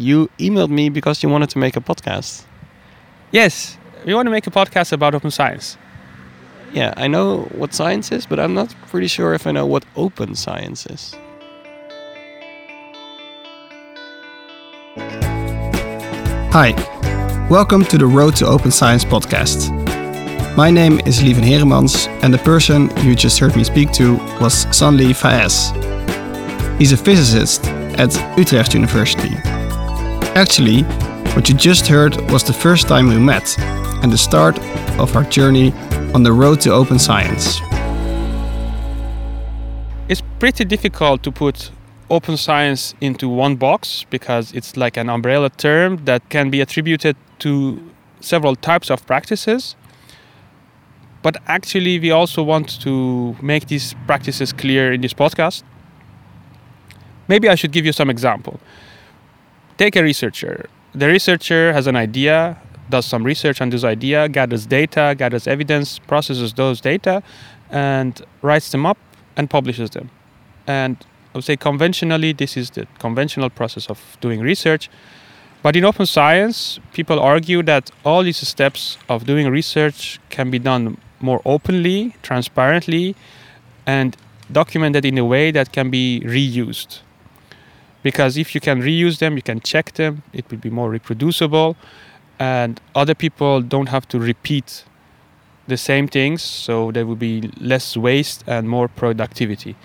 you emailed me because you wanted to make a podcast. Yes, we want to make a podcast about open science. Yeah, I know what science is, but I'm not pretty sure if I know what open science is. Hi, welcome to the Road to Open Science podcast. My name is Lieven Heremans, and the person you just heard me speak to was Sanli Faez. He's a physicist at Utrecht University. Actually, what you just heard was the first time we met and the start of our journey on the road to open science. It's pretty difficult to put open science into one box because it's like an umbrella term that can be attributed to several types of practices. But actually, we also want to make these practices clear in this podcast. Maybe I should give you some example. Take a researcher. The researcher has an idea, does some research on this idea, gathers data, gathers evidence, processes those data, and writes them up and publishes them. And I would say conventionally, this is the conventional process of doing research. But in open science, people argue that all these steps of doing research can be done more openly, transparently, and documented in a way that can be reused. Because if you can reuse them, you can check them, it will be more reproducible, and other people don't have to repeat the same things, so there will be less waste and more productivity.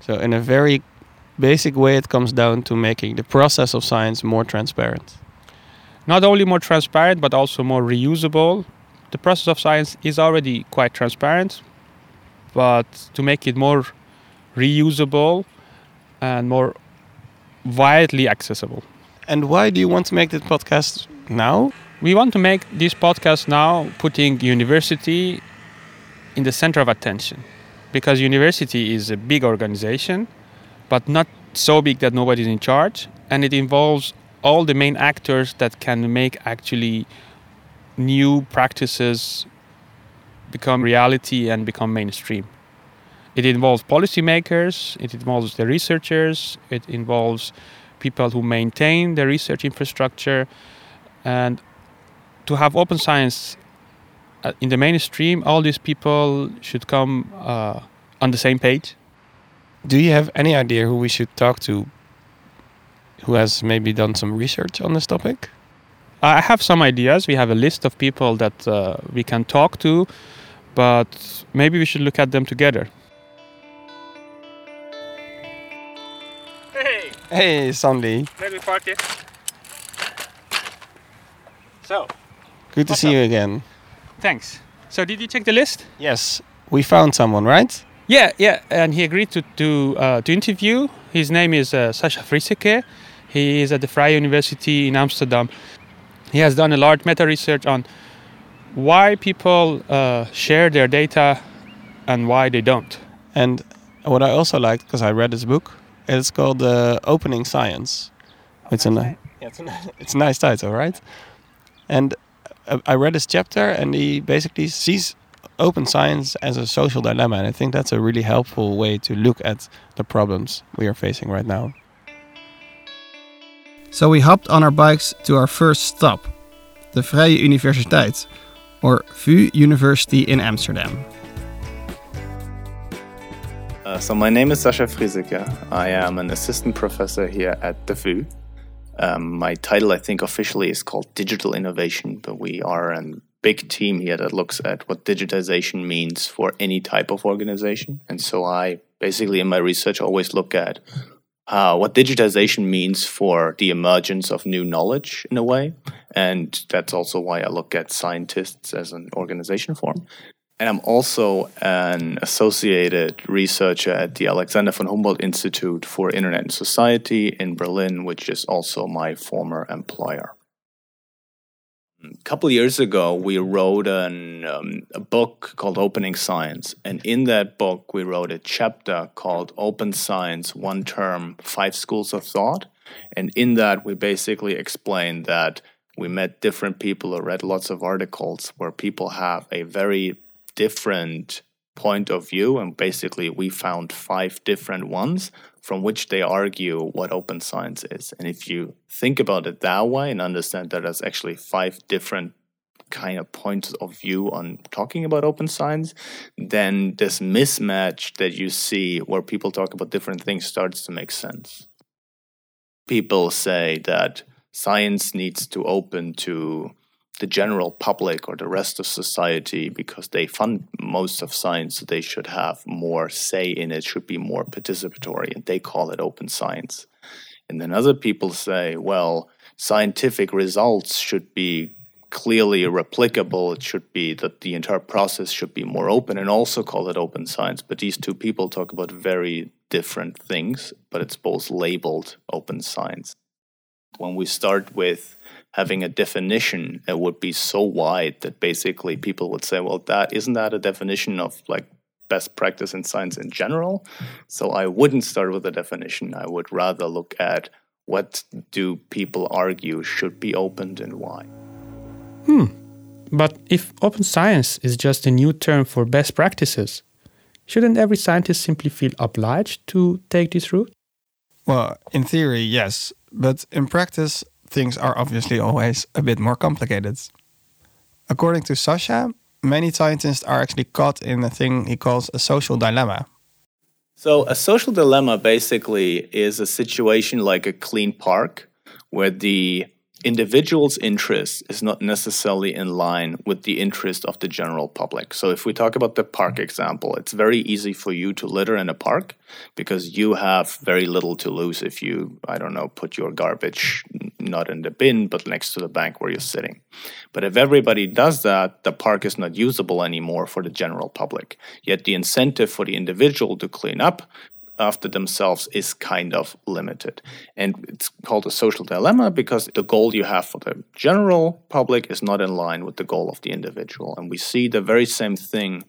So, in a very basic way, it comes down to making the process of science more transparent. Not only more transparent, but also more reusable. The process of science is already quite transparent, but to make it more reusable and more widely accessible. And why do you want to make this podcast now? We want to make this podcast now, putting university in the center of attention because university is a big organization, but not so big that nobody's in charge, and it involves all the main actors that can make actually new practices become reality and become mainstream. It involves policymakers, it involves the researchers, it involves people who maintain the research infrastructure, and to have open science uh, in the mainstream, all these people should come uh, on the same page. Do you have any idea who we should talk to who has maybe done some research on this topic? I have some ideas. We have a list of people that uh, we can talk to, but maybe we should look at them together. Hey, Sanli. let me party. So, Good to see up? you again. thanks. So, did you check the list? Yes, we found someone, right? Yeah, yeah, and he agreed to to uh, to interview. His name is uh, Sascha Friesike. He is at the Vrije University in Amsterdam. He has done a large meta research on why people uh, share their data and why they don't. And what I also liked, because I read his book, it's called uh, Opening Science. It's a, yeah, it's, a, it's a nice title, right? And uh, I read his chapter, and he basically sees open science as a social dilemma. And I think that's a really helpful way to look at the problems we are facing right now. So we hopped on our bikes to our first stop, the Vrije Universiteit, or VU University in Amsterdam. Uh, so my name is Sascha Friesike. I am an assistant professor here at the. Um, my title, I think, officially is called Digital Innovation, but we are a big team here that looks at what digitization means for any type of organization. And so I basically, in my research, always look at uh, what digitization means for the emergence of new knowledge in a way. And that's also why I look at scientists as an organization form. And I'm also an associated researcher at the Alexander von Humboldt Institute for Internet and Society in Berlin, which is also my former employer. A couple years ago, we wrote an, um, a book called Opening Science. And in that book, we wrote a chapter called Open Science One Term, Five Schools of Thought. And in that, we basically explained that we met different people or read lots of articles where people have a very different point of view and basically we found five different ones from which they argue what open science is. And if you think about it that way and understand that there's actually five different kind of points of view on talking about open science, then this mismatch that you see where people talk about different things starts to make sense. People say that science needs to open to the general public or the rest of society because they fund most of science so they should have more say in it should be more participatory and they call it open science. And then other people say well scientific results should be clearly replicable it should be that the entire process should be more open and also call it open science. But these two people talk about very different things but it's both labeled open science. When we start with having a definition it would be so wide that basically people would say well that isn't that a definition of like best practice in science in general? So i wouldn't start with a definition. I would rather look at what do people argue should be opened and why. Hmm. But if open science is just a new term for best practices shouldn't every scientist simply feel obliged to take this route? Well in theory yes. But in practice things are obviously always a bit more complicated. According to Sascha, many scientists are actually caught in a thing he calls a social dilemma. So, a social dilemma basically is a situation like a clean park where the individual's interest is not necessarily in line with the interest of the general public. So, if we talk about the park example, it's very easy for you to litter in a park because you have very little to lose if you, I don't know, put your garbage not in the bin but next to the bank where you're sitting. But if everybody does that, the park is not usable anymore for the general public. Yet the incentive for the individual to clean up after themselves is kind of limited. And it's called a social dilemma because the goal you have for the general public is not in line with the goal of the individual. And we see the very same thing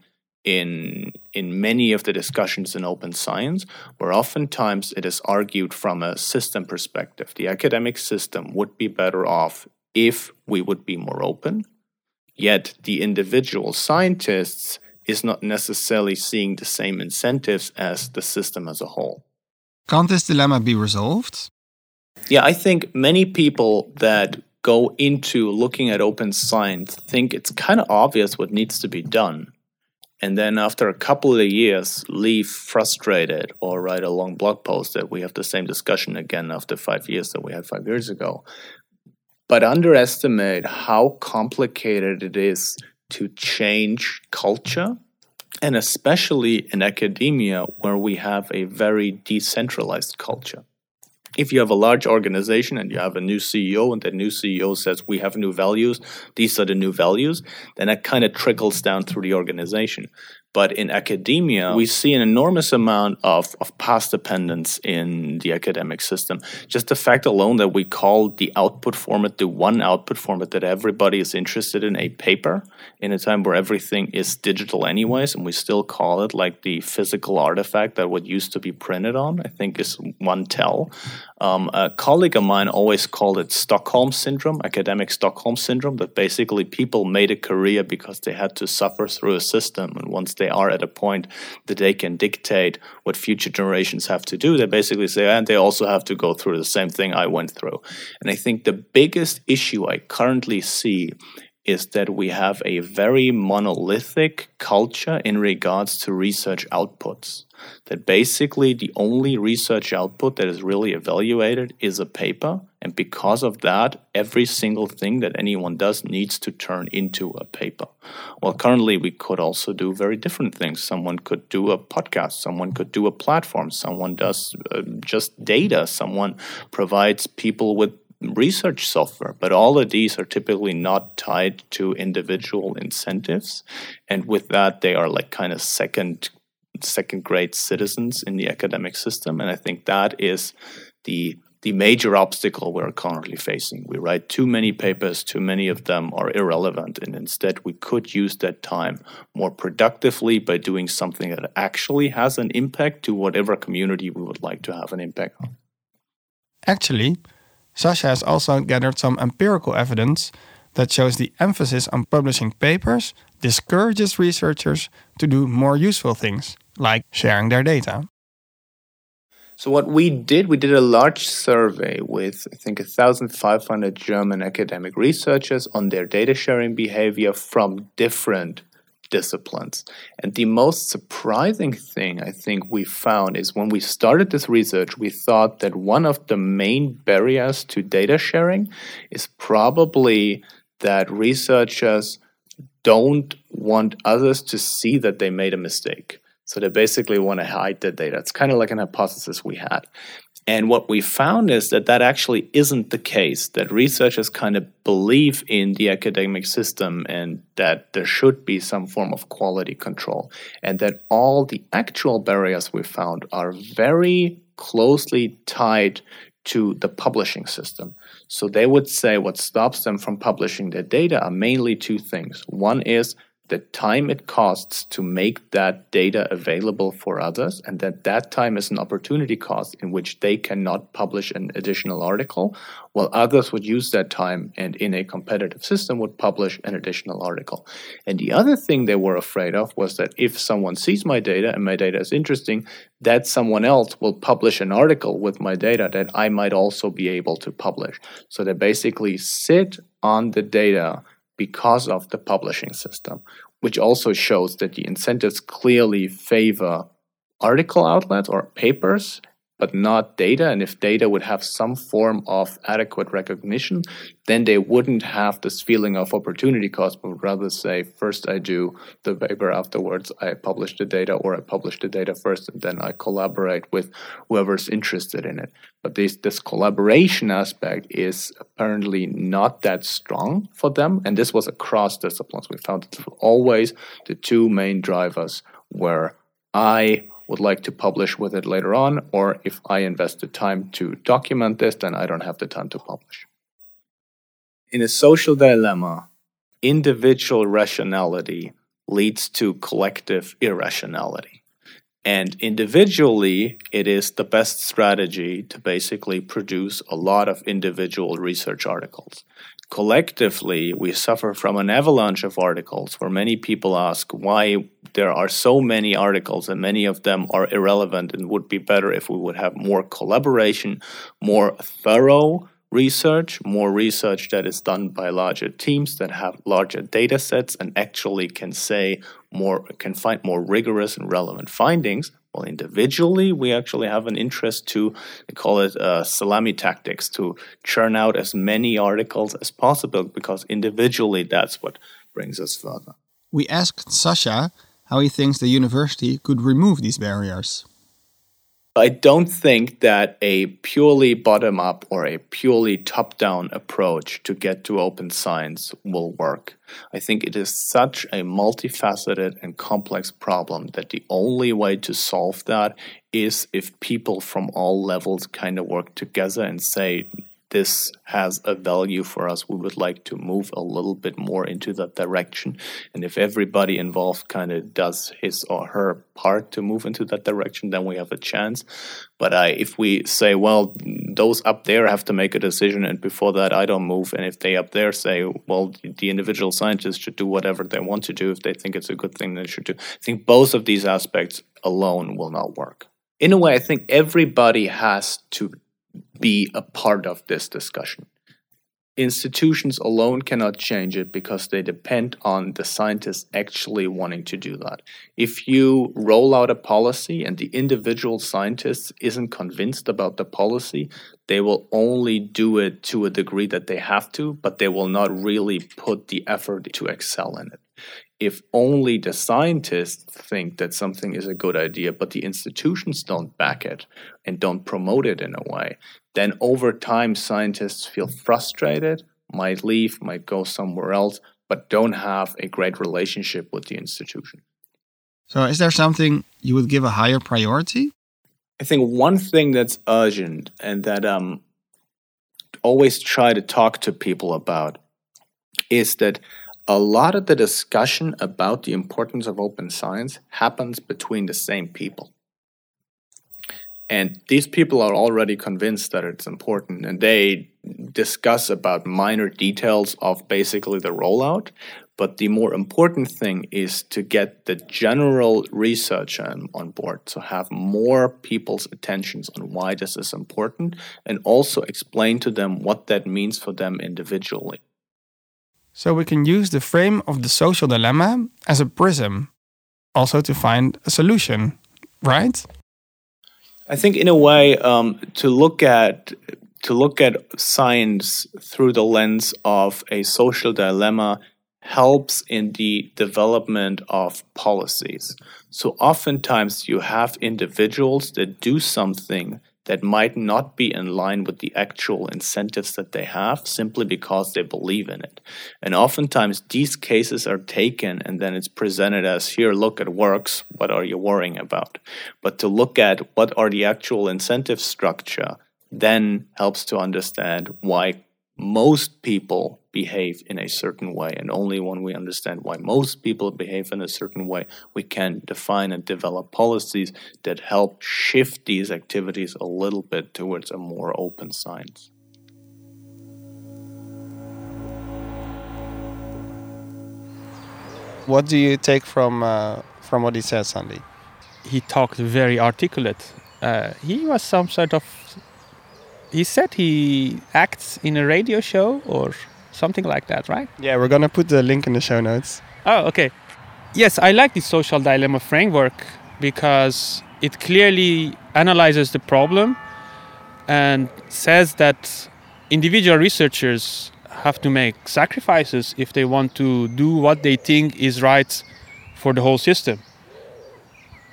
in in many of the discussions in open science where oftentimes it is argued from a system perspective the academic system would be better off if we would be more open yet the individual scientists is not necessarily seeing the same incentives as the system as a whole. Can't this dilemma be resolved? Yeah, I think many people that go into looking at open science think it's kind of obvious what needs to be done. And then after a couple of years, leave frustrated or write a long blog post that we have the same discussion again after five years that we had five years ago. But underestimate how complicated it is to change culture and especially in academia where we have a very decentralized culture if you have a large organization and you have a new CEO and that new CEO says we have new values, these are the new values, then that kind of trickles down through the organization. But in academia, we see an enormous amount of, of past dependence in the academic system. Just the fact alone that we call the output format the one output format that everybody is interested in a paper in a time where everything is digital, anyways, and we still call it like the physical artifact that what used to be printed on, I think is one tell. Um, a colleague of mine always called it Stockholm syndrome, academic Stockholm syndrome, that basically people made a career because they had to suffer through a system. And once they are at a point that they can dictate what future generations have to do, they basically say, and they also have to go through the same thing I went through. And I think the biggest issue I currently see is that we have a very monolithic culture in regards to research outputs. That basically the only research output that is really evaluated is a paper. And because of that, every single thing that anyone does needs to turn into a paper. Well, currently, we could also do very different things. Someone could do a podcast, someone could do a platform, someone does uh, just data, someone provides people with research software, but all of these are typically not tied to individual incentives. And with that, they are like kind of second second grade citizens in the academic system. And I think that is the the major obstacle we're currently facing. We write too many papers, too many of them are irrelevant, and instead we could use that time more productively by doing something that actually has an impact to whatever community we would like to have an impact on. Actually, Sascha has also gathered some empirical evidence that shows the emphasis on publishing papers discourages researchers to do more useful things, like sharing their data. So what we did, we did a large survey with I think 1,500 German academic researchers on their data sharing behavior from different disciplines. And the most surprising thing I think we found is when we started this research, we thought that one of the main barriers to data sharing is probably that researchers don't want others to see that they made a mistake. So they basically want to hide the data. It's kind of like an hypothesis we had. And what we found is that that actually isn't the case, that researchers kind of believe in the academic system and that there should be some form of quality control, and that all the actual barriers we found are very closely tied to the publishing system. So they would say what stops them from publishing their data are mainly two things. One is the time it costs to make that data available for others, and that that time is an opportunity cost in which they cannot publish an additional article, while others would use that time and in a competitive system would publish an additional article. And the other thing they were afraid of was that if someone sees my data and my data is interesting, that someone else will publish an article with my data that I might also be able to publish. So they basically sit on the data because of the publishing system, which also shows that the incentives clearly favor article outlets or papers but not data. And if data would have some form of adequate recognition, then they wouldn't have this feeling of opportunity cost, but would rather say, first I do the paper, afterwards I publish the data, or I publish the data first, and then I collaborate with whoever's interested in it. But this, this collaboration aspect is apparently not that strong for them. And this was across disciplines. We found that always the two main drivers were I would like to publish with it later on, or if I invest the time to document this, then I don't have the time to publish. In a social dilemma, individual rationality leads to collective irrationality. And individually, it is the best strategy to basically produce a lot of individual research articles collectively we suffer from an avalanche of articles where many people ask why there are so many articles and many of them are irrelevant and would be better if we would have more collaboration, more thorough research, more research that is done by larger teams that have larger data sets and actually can say more can find more rigorous and relevant findings well, individually, we actually have an interest to call it uh, salami tactics to churn out as many articles as possible because individually that's what brings us further. We asked Sascha how he thinks the university could remove these barriers. I don't think that a purely bottom up or a purely top down approach to get to open science will work. I think it is such a multifaceted and complex problem that the only way to solve that is if people from all levels kind of work together and say, this has a value for us. We would like to move a little bit more into that direction. And if everybody involved kind of does his or her part to move into that direction, then we have a chance. But I, if we say, well, those up there have to make a decision, and before that, I don't move. And if they up there say, well, the individual scientists should do whatever they want to do, if they think it's a good thing, they should do. I think both of these aspects alone will not work. In a way, I think everybody has to be a part of this discussion. Institutions alone cannot change it because they depend on the scientists actually wanting to do that. If you roll out a policy and the individual scientist isn't convinced about the policy, they will only do it to a degree that they have to, but they will not really put the effort to excel in it if only the scientists think that something is a good idea, but the institutions don't back it and don't promote it in a way, then over time scientists feel frustrated, might leave, might go somewhere else, but don't have a great relationship with the institution. So, is there something you would give a higher priority? I think one thing that's urgent and that um always try to talk to people about is that a lot of the discussion about the importance of open science happens between the same people. And these people are already convinced that it's important and they discuss about minor details of basically the rollout. But the more important thing is to get the general research on, on board, so have more people's attentions on why this is important, and also explain to them what that means for them individually. So we can use the frame of the social dilemma as a prism, also to find a solution, right? I think, in a way, um, to look at to look at science through the lens of a social dilemma helps in the development of policies. So oftentimes you have individuals that do something that might not be in line with the actual incentives that they have simply because they believe in it. And oftentimes these cases are taken and then it's presented as here, look, it works. What are you worrying about? But to look at what are the actual incentive structure then helps to understand why most people behave in a certain way. And only when we understand why most people behave in a certain way, we can define and develop policies that help shift these activities a little bit towards a more open science. What do you take from uh, from what he said, Sanli? He talked very articulate. Uh, he was some sort of he said he acts in a radio show or something like that, right? Yeah, we're gonna put the link in the show notes. Oh, okay. Yes, I like the social dilemma framework because it clearly analyzes the problem and says that individual researchers have to make sacrifices if they want to do what they think is right for the whole system.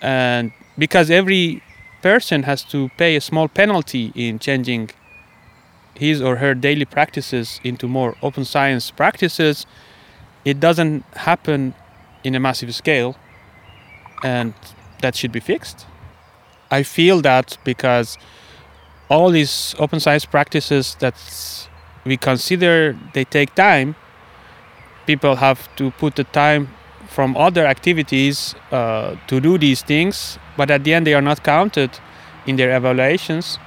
And because every person has to pay a small penalty in changing his or her daily practices into more open science practices, it doesn't happen in a massive scale and that should be fixed. I feel that because all these open science practices that we consider they take time, people have to put the time from other activities uh, to do these things, but at the end they are not counted in their evaluations,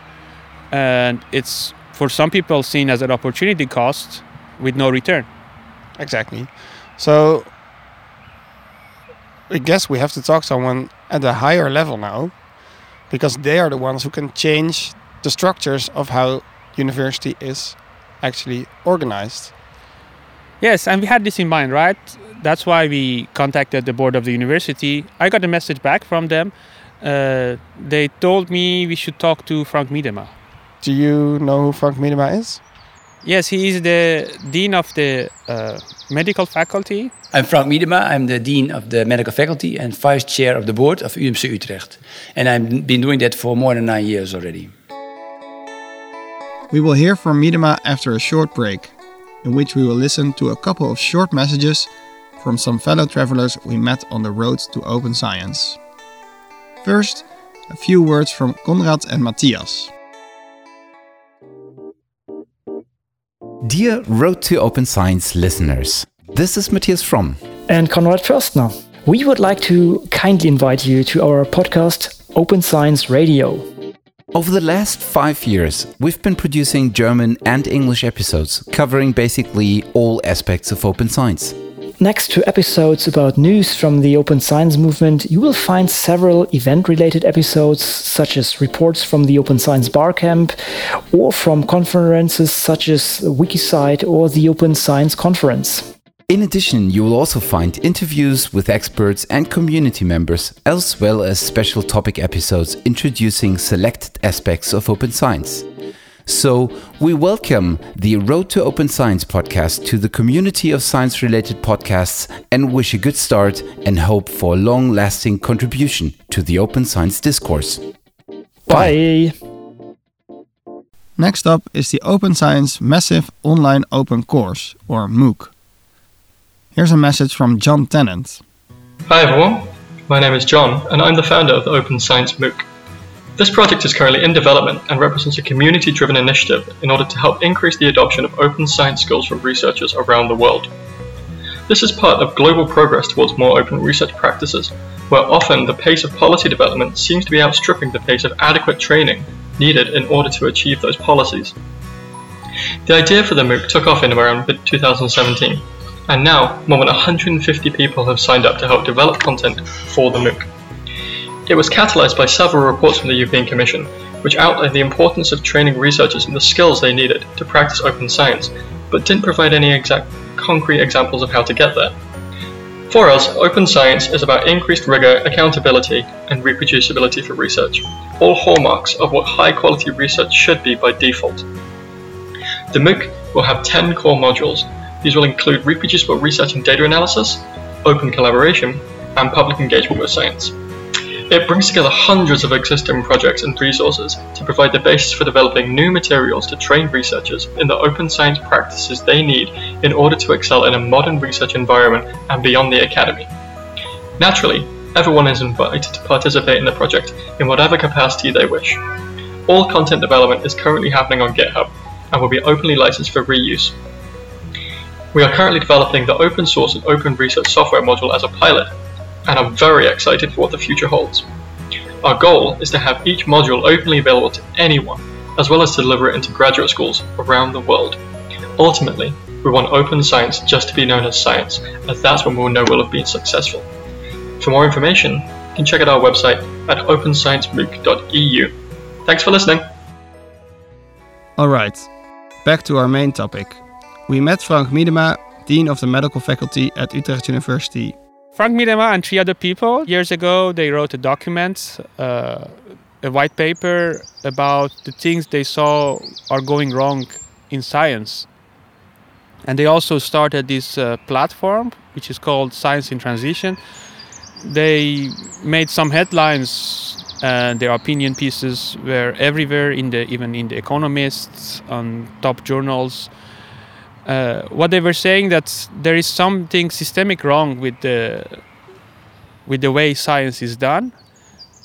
and it's for some people seen as an opportunity cost with no return. Exactly. So I guess we have to talk to someone at a higher level now, because they are the ones who can change the structures of how university is actually organized. Yes, and we had this in mind, right? That's why we contacted the board of the university. I got a message back from them. Uh, they told me we should talk to Frank Miedema. Do you know who Frank Miedema is? Yes, he is the dean of the uh, medical faculty. I'm Frank Miedema. I'm the dean of the medical faculty and vice chair of the board of UMC Utrecht. And I've been doing that for more than nine years already. We will hear from Miedema after a short break in which we will listen to a couple of short messages from some fellow travelers we met on the road to open science. First, a few words from Konrad and Matthias. Dear Road to Open Science listeners, this is Matthias Fromm. And Konrad Förstner. We would like to kindly invite you to our podcast Open Science Radio. Over the last five years, we've been producing German and English episodes covering basically all aspects of open science. Next to episodes about news from the open science movement, you will find several event related episodes, such as reports from the Open Science Barcamp, or from conferences such as WikiCite or the Open Science Conference. In addition, you will also find interviews with experts and community members, as well as special topic episodes introducing selected aspects of open science. So, we welcome the Road to Open Science podcast to the community of science related podcasts and wish a good start and hope for a long lasting contribution to the open science discourse. Bye. Next up is the Open Science Massive Online Open Course, or MOOC. Here's a message from Jon Tennant. Hi everyone, my name is Jon and I'm the founder of the Open Science MOOC. This project is currently in development and represents a community driven initiative in order to help increase the adoption of open science skills for researchers around the world. This is part of global progress towards more open research practices, where often the pace of policy development seems to be outstripping the pace of adequate training needed in order to achieve those policies. The idea for the MOOC took off in around 2017 and now more than 150 people have signed up to help develop content for the MOOC. It was catalysed by several reports from the European Commission, which outlined the importance of training researchers in the skills they needed to practice open science, but didn't provide any exact concrete examples of how to get there. For us, open science is about increased rigor, accountability, and reproducibility for research, all hallmarks of what high quality research should be by default. The MOOC will have 10 core modules. These will include reproducible research and data analysis, open collaboration, and public engagement with science. It brings together hundreds of existing projects and resources to provide the basis for developing new materials to train researchers in the open science practices they need in order to excel in a modern research environment and beyond the academy. Naturally, everyone is invited to participate in the project in whatever capacity they wish. All content development is currently happening on GitHub and will be openly licensed for reuse. We are currently developing the open source and open research software module as a pilot and I'm very excited for what the future holds. Our goal is to have each module openly available to anyone, as well as to deliver it into graduate schools around the world. Ultimately, we want open science just to be known as science, as that's when we'll know we'll have been successful. For more information, you can check out our website at opensciencemooc.eu. Thanks for listening. All right, back to our main topic. We met Frank Miedema, Dean of the Medical Faculty at Utrecht University, Frank Miedema and three other people years ago they wrote a document, uh, a white paper about the things they saw are going wrong in science. And they also started this uh, platform, which is called Science in Transition. They made some headlines and their opinion pieces were everywhere in the even in the economists on top journals uh, what they were saying that there is something systemic wrong with the with the way science is done,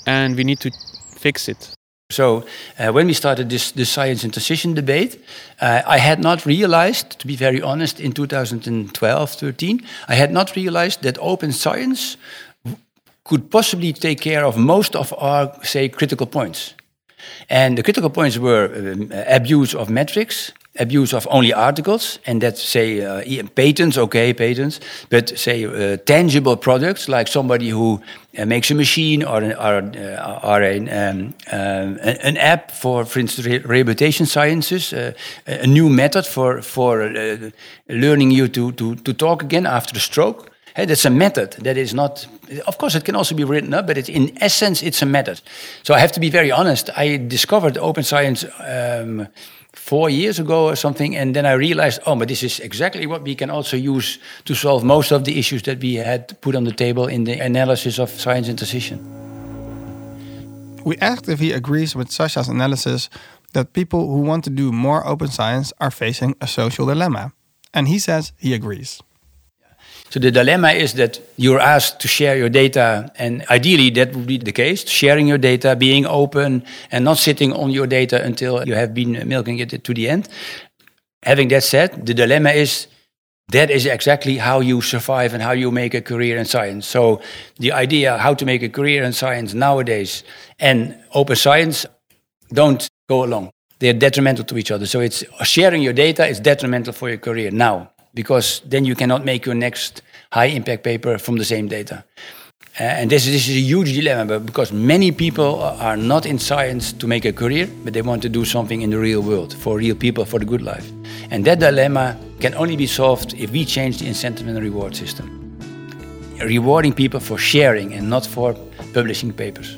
and we need to fix it. So uh, when we started this, this science in transition debate, uh, I had not realized, to be very honest, in 2012, 13, I had not realized that open science could possibly take care of most of our, say, critical points. And the critical points were um, abuse of metrics, abuse of only articles, and that say uh, patents, okay, patents, but say uh, tangible products like somebody who uh, makes a machine or an, or, uh, or an, um, um, an app for, for instance, re rehabilitation sciences, uh, a new method for for uh, learning you to, to to talk again after a stroke. Hey, that's a method that is not. Of course, it can also be written up, but in essence, it's a method. So I have to be very honest. I discovered open science. Um, four years ago or something, and then I realized, oh, but this is exactly what we can also use to solve most of the issues that we had put on the table in the analysis of science in transition. We asked if he agrees with Sascha's analysis that people who want to do more open science are facing a social dilemma, and he says he agrees. So the dilemma is that you're asked to share your data, and ideally that would be the case: sharing your data, being open, and not sitting on your data until you have been milking it to the end. Having that said, the dilemma is that is exactly how you survive and how you make a career in science. So the idea how to make a career in science nowadays and open science don't go along. They're detrimental to each other. So it's sharing your data is detrimental for your career now because then you cannot make your next high impact paper from the same data. Uh, and this, this is a huge dilemma because many people are not in science to make a career, but they want to do something in the real world for real people, for the good life. And that dilemma can only be solved if we change the incentive and reward system. Rewarding people for sharing and not for publishing papers.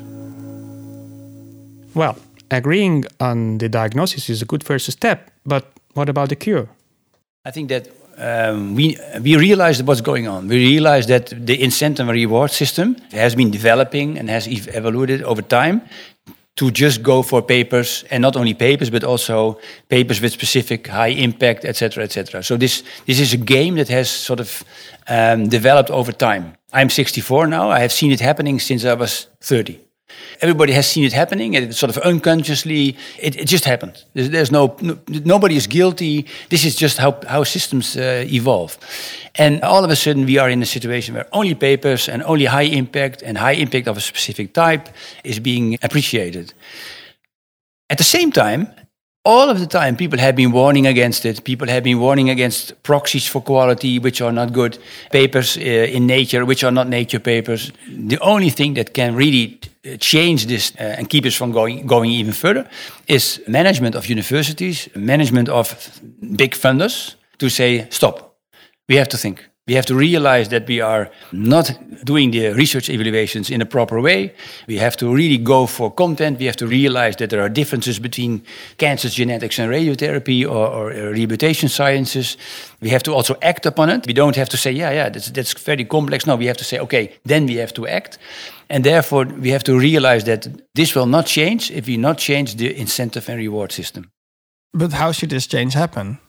Well, agreeing on the diagnosis is a good first step, but what about the cure? I think that um, we we realized what's going on. We realized that the incentive and reward system has been developing and has evolved over time to just go for papers and not only papers but also papers with specific high impact, etc., etc. So this this is a game that has sort of um, developed over time. I'm 64 now. I have seen it happening since I was 30. Everybody has seen it happening, and it's sort of unconsciously, it, it just happened. There's, there's no, no, nobody is guilty. This is just how, how systems uh, evolve. And all of a sudden, we are in a situation where only papers and only high impact and high impact of a specific type is being appreciated. At the same time, all of the time people have been warning against it. People have been warning against proxies for quality which are not good papers uh, in nature which are not nature papers. The only thing that can really uh, change this uh, and keep us from going going even further is management of universities management of big funders to say stop. We have to think we have to realize that we are not doing the research evaluations in a proper way. We have to really go for content. We have to realize that there are differences between cancer genetics and radiotherapy or, or uh, rehabilitation sciences. We have to also act upon it. We don't have to say, yeah, yeah, that's, that's very complex. No, we have to say, okay, then we have to act. And therefore, we have to realize that this will not change if we not change the incentive and reward system. But how should this change happen?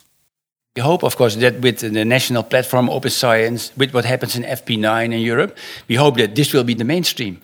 We hope, of course, that with the national platform Open Science, with what happens in FP9 in Europe, we hope that this will be the mainstream.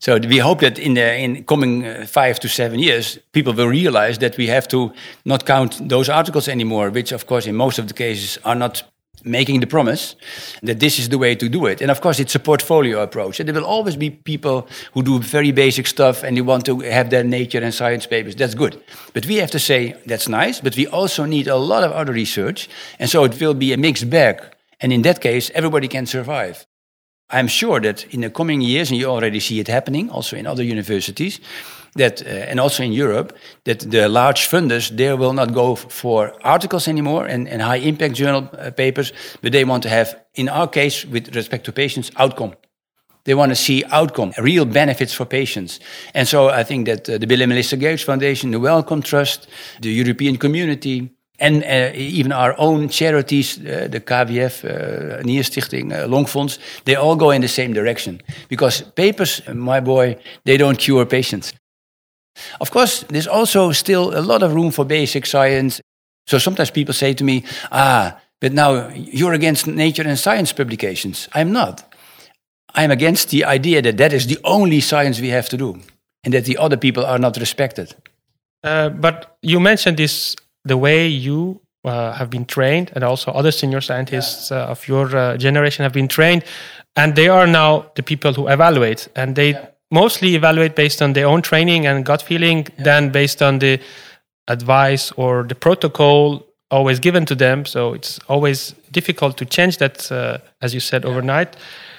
So we hope that in the in coming uh, five to seven years, people will realize that we have to not count those articles anymore, which, of course, in most of the cases are not making the promise that this is the way to do it. And of course, it's a portfolio approach. And there will always be people who do very basic stuff and they want to have their nature and science papers. That's good. But we have to say, that's nice, but we also need a lot of other research. And so it will be a mixed bag. And in that case, everybody can survive. I'm sure that in the coming years, and you already see it happening also in other universities, that uh, and also in Europe, that the large funders they will not go for articles anymore and, and high impact journal uh, papers, but they want to have, in our case, with respect to patients, outcome. They want to see outcome, real benefits for patients. And so I think that uh, the Bill and Melissa Gates Foundation, the Wellcome Trust, the European community, and uh, even our own charities, uh, the KWF, uh, Nierstichting, uh, Longfonds, they all go in the same direction. Because papers, my boy, they don't cure patients. Of course, there's also still a lot of room for basic science. So sometimes people say to me, ah, but now you're against nature and science publications. I'm not. I'm against the idea that that is the only science we have to do and that the other people are not respected. Uh, but you mentioned this the way you uh, have been trained and also other senior scientists uh, of your uh, generation have been trained and they are now the people who evaluate and they yeah. mostly evaluate based on their own training and gut feeling yeah. than based on the advice or the protocol always given to them so it's always difficult to change that uh, as you said yeah. overnight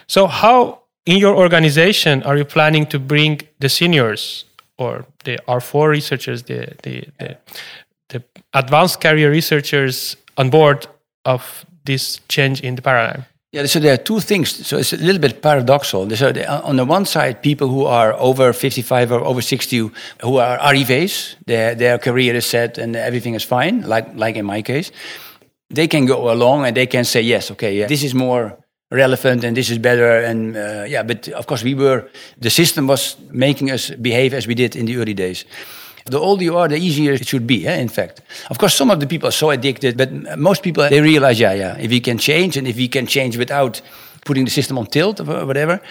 so how in your organization are you planning to bring the seniors or the R4 researchers, the, the, the, the advanced career researchers on board of this change in the paradigm? Yeah, so there are two things. So it's a little bit paradoxal. So on the one side, people who are over 55 or over 60 who are arrivés, their, their career is set and everything is fine, like, like in my case, they can go along and they can say, yes, okay, yeah, this is more relevant and this is better. And uh, yeah, but of course, we were, the system was making us behave as we did in the early days. The older you are, the easier it should be, eh, in fact. Of course, some of the people are so addicted, but most people, they realize, yeah, yeah, if we can change and if we can change without putting the system on tilt or whatever,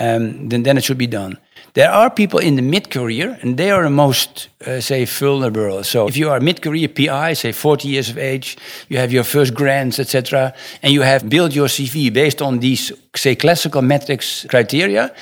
um, then, then it should be done. There are people in the mid-career, and they are the most, uh, say, vulnerable. So if you are mid-career PI, say 40 years of age, you have your first grants, etc., and you have built your CV based on these, say, classical metrics criteria,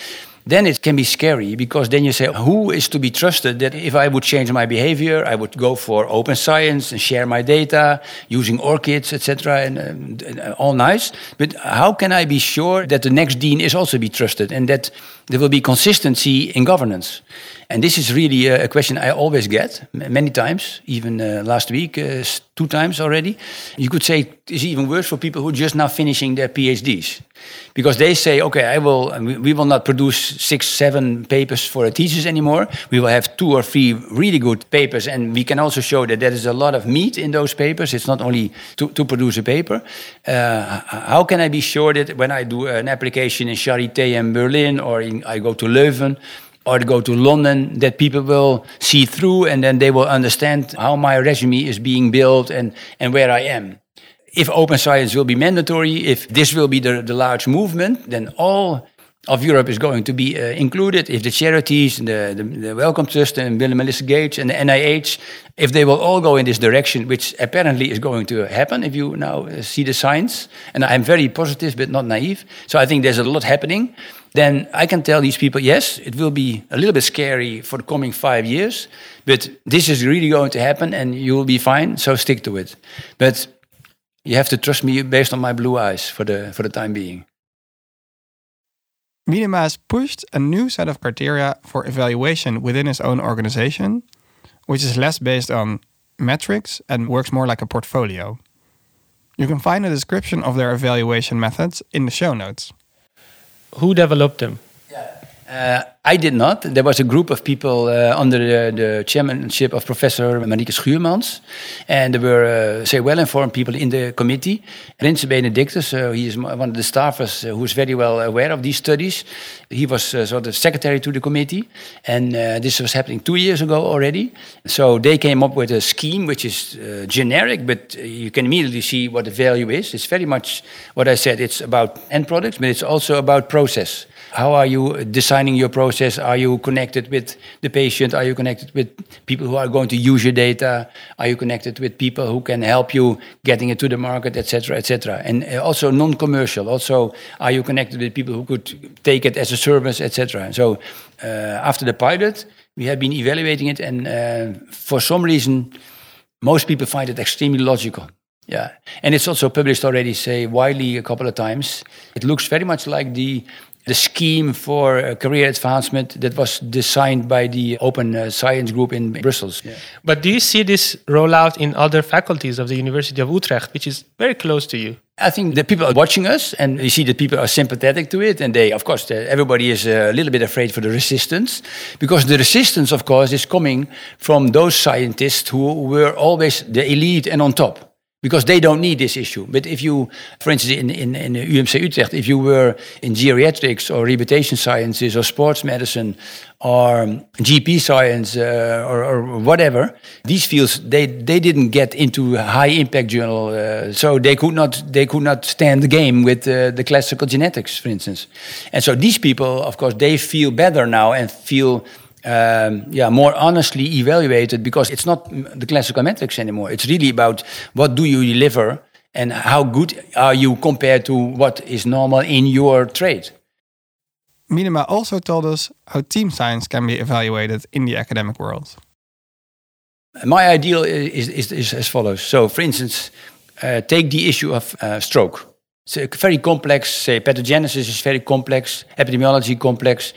then it can be scary because then you say, who is to be trusted that if I would change my behavior, I would go for open science and share my data using ORCIDs, etc., and, and, and, all nice. But how can I be sure that the next dean is also be trusted and that there will be consistency in governance? And this is really a question I always get many times, even uh, last week, uh, two times already. You could say it's even worse for people who are just now finishing their PhDs. Because they say, okay, I will, we will not produce six, seven papers for a thesis anymore. We will have two or three really good papers, and we can also show that there is a lot of meat in those papers. It's not only to, to produce a paper. Uh, how can I be sure that when I do an application in Charité in Berlin or in, I go to Leuven, or go to London that people will see through and then they will understand how my resume is being built and, and where I am. If open science will be mandatory, if this will be the, the large movement, then all of Europe is going to be uh, included. If the charities, the, the, the Wellcome Trust and Bill and Melissa Gates and the NIH, if they will all go in this direction, which apparently is going to happen if you now uh, see the signs. And I'm very positive but not naive. So I think there's a lot happening then I can tell these people, yes, it will be a little bit scary for the coming five years, but this is really going to happen and you will be fine, so stick to it. But you have to trust me based on my blue eyes for the, for the time being. Miedema has pushed a new set of criteria for evaluation within his own organization, which is less based on metrics and works more like a portfolio. You can find a description of their evaluation methods in the show notes. Who developed them? Uh, I did not. There was a group of people uh, under the, the, chairmanship of Professor Marieke Schuurmans. And there were, uh, say, well informed people in the committee. Rinze Benedictus, uh, he is one of the staffers uh, who is very well aware of these studies. He was uh, sort of secretary to the committee. And this was happening two years ago already. So they came up with a scheme which is generic, but you can immediately see what the value is. It's very much what I said it's about end products, but it's also about process. How are you designing your process? Are you connected with the patient? Are you connected with people who are going to use your data? Are you connected with people who can help you getting it to the market, etc., etc.? And uh, also non-commercial. Also, are you connected with people who could take it as a service, etc.? So uh, after the pilot, we have been evaluating it, and uh, for some reason, most people find it extremely logical. Yeah, and it's also published already, say widely a couple of times. It looks very much like the the scheme for uh, career advancement that was designed by the Open uh, Science Group in Brussels. Yeah. But do you see this rollout in other faculties of the University of Utrecht, which is very close to you? I think the people are watching us, and you see that people are sympathetic to it, and they, of course, everybody is a little bit afraid for the resistance, because the resistance, of course, is coming from those scientists who were always the elite and on top because they don't need this issue. But if you, for instance, in, in, in UMC Utrecht, if you were in geriatrics or rehabilitation sciences or sports medicine or GP science uh, or, or, whatever, these fields they, they didn't get into high impact journal, uh, so they could not they could not stand the game with uh, the classical genetics, for instance. And so these people, of course, they feel better now and feel um, yeah, more honestly evaluated because it's not the classical metrics anymore. It's really about what do you deliver and how good are you compared to what is normal in your trade. Miedema also told us how team science can be evaluated in the academic world. My ideal is, is, is as follows. So, for instance, uh, take the issue of uh, stroke. It's a very complex. Say pathogenesis is very complex, epidemiology complex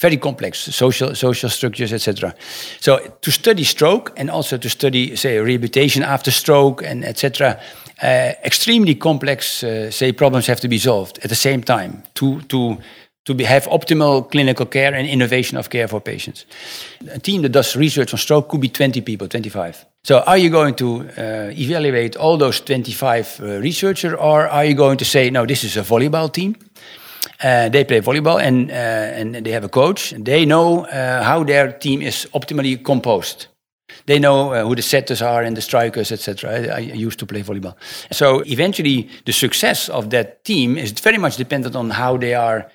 very complex social social structures, etc. So to study stroke and also to study, say, rehabilitation after stroke and etc. Uh, extremely complex, uh, say, problems have to be solved at the same time to to to be, have optimal clinical care and innovation of care for patients. A team that does research on stroke could be 20 people, 25. So are you going to uh, evaluate all those 25 uh, researchers or are you going to say, no, this is a volleyball team? Uh, they play volleyball and, uh, and they have a coach. They know uh, how their team is optimally composed. They know who the setters are and the strikers, etc. I, I, used to play volleyball. So eventually, the success of that team is very much dependent on how they are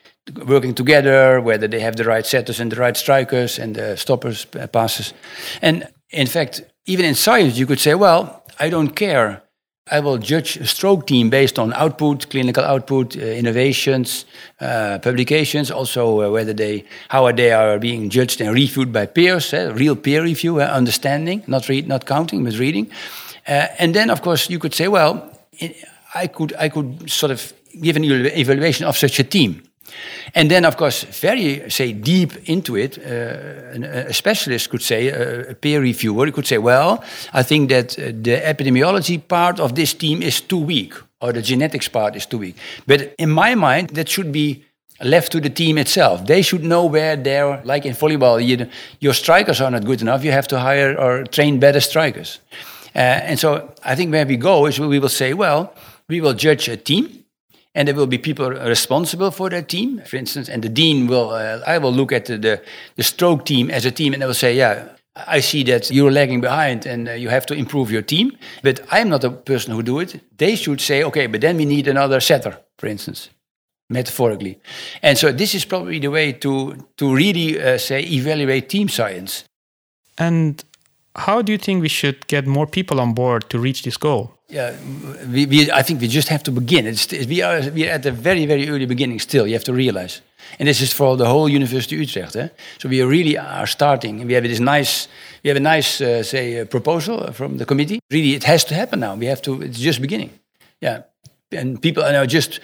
working together, whether they have the right setters and the right strikers and the stoppers, passes. And in fact, even in science, you could say, well, I don't care I will judge a stroke team based on output, clinical output, uh, innovations, uh, publications, also uh, whether they how they are being judged and reviewed by peers, uh, real peer review, uh, understanding, not read, not counting, but reading. Uh, and then, of course, you could say, well, I could I could sort of give an evaluation of such a team. And then, of course, very, say, deep into it, uh, a specialist could say, a peer reviewer could say, well, I think that uh, the epidemiology part of this team is too weak, or the genetics part is too weak. But in my mind, that should be left to the team itself. They should know where they're, like in volleyball, you, your strikers are not good enough, you have to hire or train better strikers. Uh, and so I think where we go is we will say, well, we will judge a team and there will be people responsible for that team, for instance. And the dean will, uh, I will look at the, the, the, stroke team as a team, and I will say, yeah, I see that you're lagging behind, and uh, you have to improve your team. But I'm not the person who do it. They should say, okay, but then we need another setter, for instance, metaphorically. And so this is probably the way to to really uh, say evaluate team science. And how do you think we should get more people on board to reach this goal? Yeah, we, we, I think we just have to begin. It's, we, are, we are at the very, very early beginning still, you have to realize. And this is for the whole University Utrecht. Eh? So we really are starting. We have this nice, we have a nice, uh, say, uh, proposal from the committee. Really, it has to happen now. We have to. It's just beginning. Yeah, and people are now just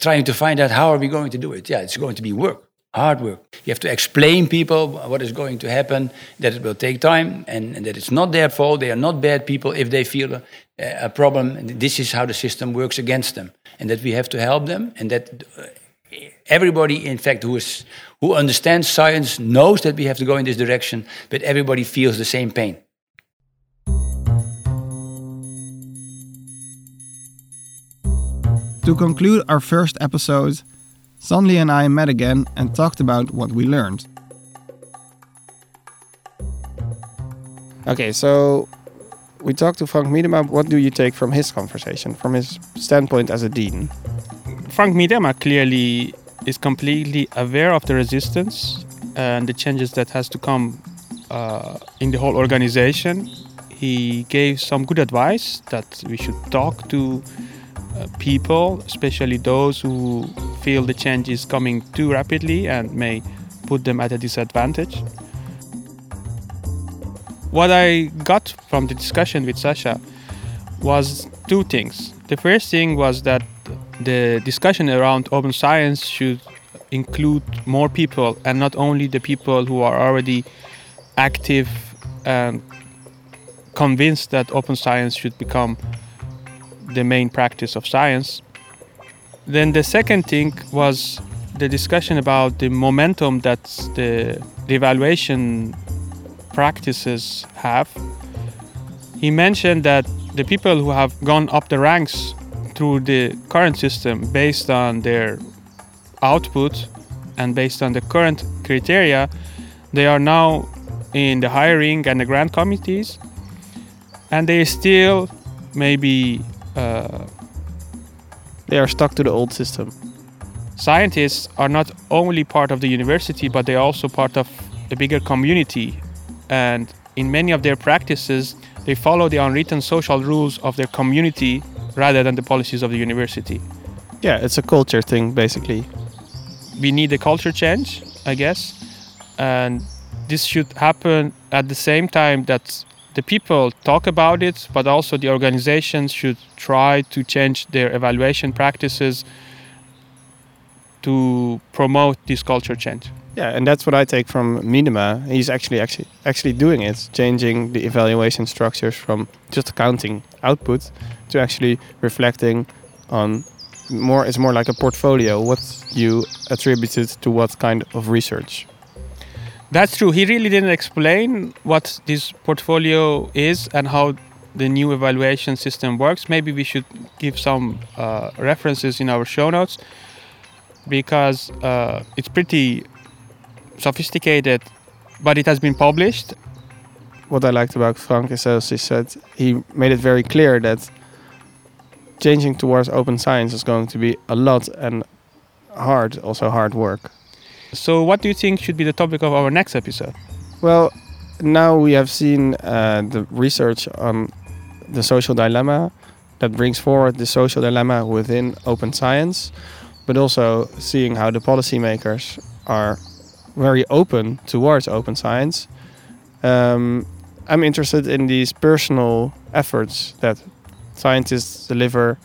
trying to find out how are we going to do it. Yeah, it's going to be work hard work. You have to explain people what is going to happen, that it will take time, and, and that it's not their fault. They are not bad people if they feel a, a problem. This is how the system works against them, and that we have to help them, and that uh, everybody, in fact, who is who understands science knows that we have to go in this direction, but everybody feels the same pain. To conclude our first episode, Sanli and I met again and talked about what we learned. Okay, so we talked to Frank Miedema. What do you take from his conversation, from his standpoint as a dean? Frank Miedema clearly is completely aware of the resistance and the changes that has to come uh, in the whole organization. He gave some good advice that we should talk to uh, people, especially those who feel the change is coming too rapidly and may put them at a disadvantage. What I got from the discussion with Sascha was two things. The first thing was that the discussion around open science should include more people and not only the people who are already active and convinced that open science should become the main practice of science. Then the second thing was the discussion about the momentum that the, the evaluation practices have. He mentioned that the people who have gone up the ranks through the current system based on their output and based on the current criteria, they are now in the hiring and the grant committees, and they still maybe uh, they are stuck to the old system. Scientists are not only part of the university, but they're also part of a bigger community. And in many of their practices, they follow the unwritten social rules of their community rather than the policies of the university. Yeah, it's a culture thing, basically. We need a culture change, I guess. And this should happen at the same time that the people talk about it, but also the organizations should try to change their evaluation practices to promote this culture change. Yeah, and that's what I take from Miedema. He's actually actually actually doing it, changing the evaluation structures from just counting output to actually reflecting on more. It's more like a portfolio. What you attributed to what kind of research. That's true. He really didn't explain what this portfolio is and how the new evaluation system works. Maybe we should give some uh, references in our show notes because uh, it's pretty sophisticated, but it has been published. What I liked about Frank is, as he said, he made it very clear that changing towards open science is going to be a lot and hard, also hard work. So, what do you think should be the topic of our next episode? Well, now we have seen uh, the research on the social dilemma that brings forward the social dilemma within open science, but also seeing how the policymakers are very open towards open science. Um, I'm interested in these personal efforts that scientists deliver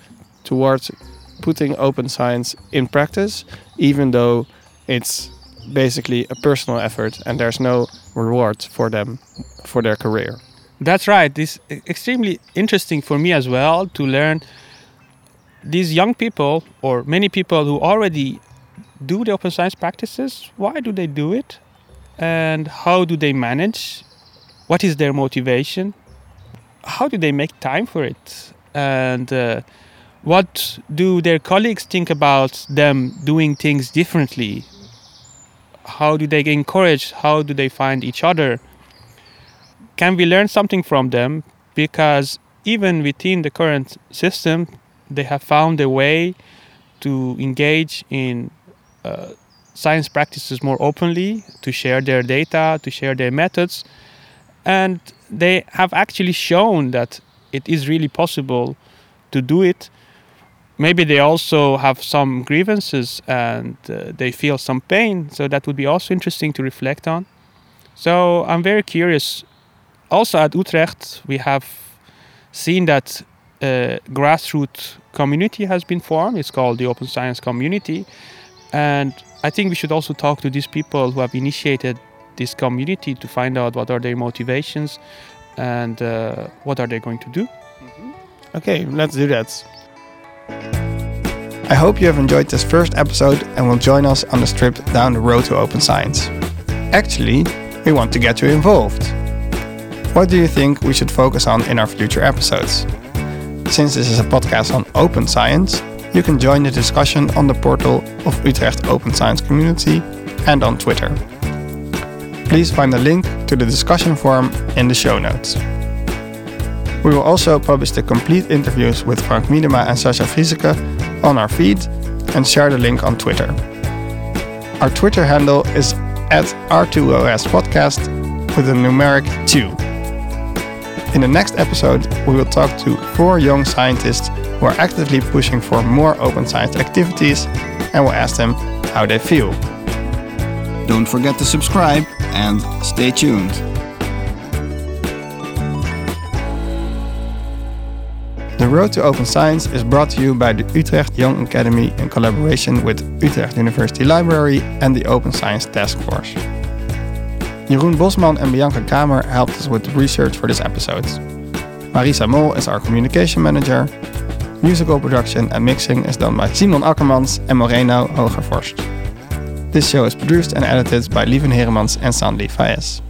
towards putting open science in practice, even though it's basically a personal effort and there's no reward for them for their career. That's right. It's extremely interesting for me as well to learn these young people or many people who already do the open science practices. Why do they do it? And how do they manage? What is their motivation? How do they make time for it? And uh, what do their colleagues think about them doing things differently how do they encourage how do they find each other can we learn something from them because even within the current system they have found a way to engage in science practices more openly to share their data to share their methods and they have actually shown that it is really possible to do it maybe they also have some grievances and uh, they feel some pain. So that would be also interesting to reflect on. So I'm very curious. Also at Utrecht, we have seen that a grassroots community has been formed. It's called the Open Science Community. And I think we should also talk to these people who have initiated this community to find out what are their motivations and uh, what are they going to do. Mm-hmm. Okay, let's do that. I hope you have enjoyed this first episode and will join us on this trip down the road to open science. Actually, we want to get you involved. What do you think we should focus on in our future episodes? Since this is a podcast on open science, you can join the discussion on the portal of Utrecht Open Science Community and on Twitter. Please find the link to the discussion forum in the show notes. We will also publish the complete interviews with Frank Miedema and Sascha Friesike on our feed and share the link on Twitter. Our Twitter handle is at R2OS Podcast with a numeric 2. In the next episode, we will talk to four young scientists who are actively pushing for more open science activities and we'll ask them how they feel. Don't forget to subscribe and stay tuned. The Road to Open Science is brought to you by the Utrecht Young Academy in collaboration with Utrecht University Library and the Open Science Task Force. Jeroen Bosman and Bianca Kramer helped us with research for this episode. Marisa Mol is our communication manager. Musical production and mixing is done by Simon Akkermans and Moreno Hogervorst. This show is produced and edited by Lieven Heremans and Sanli Faez.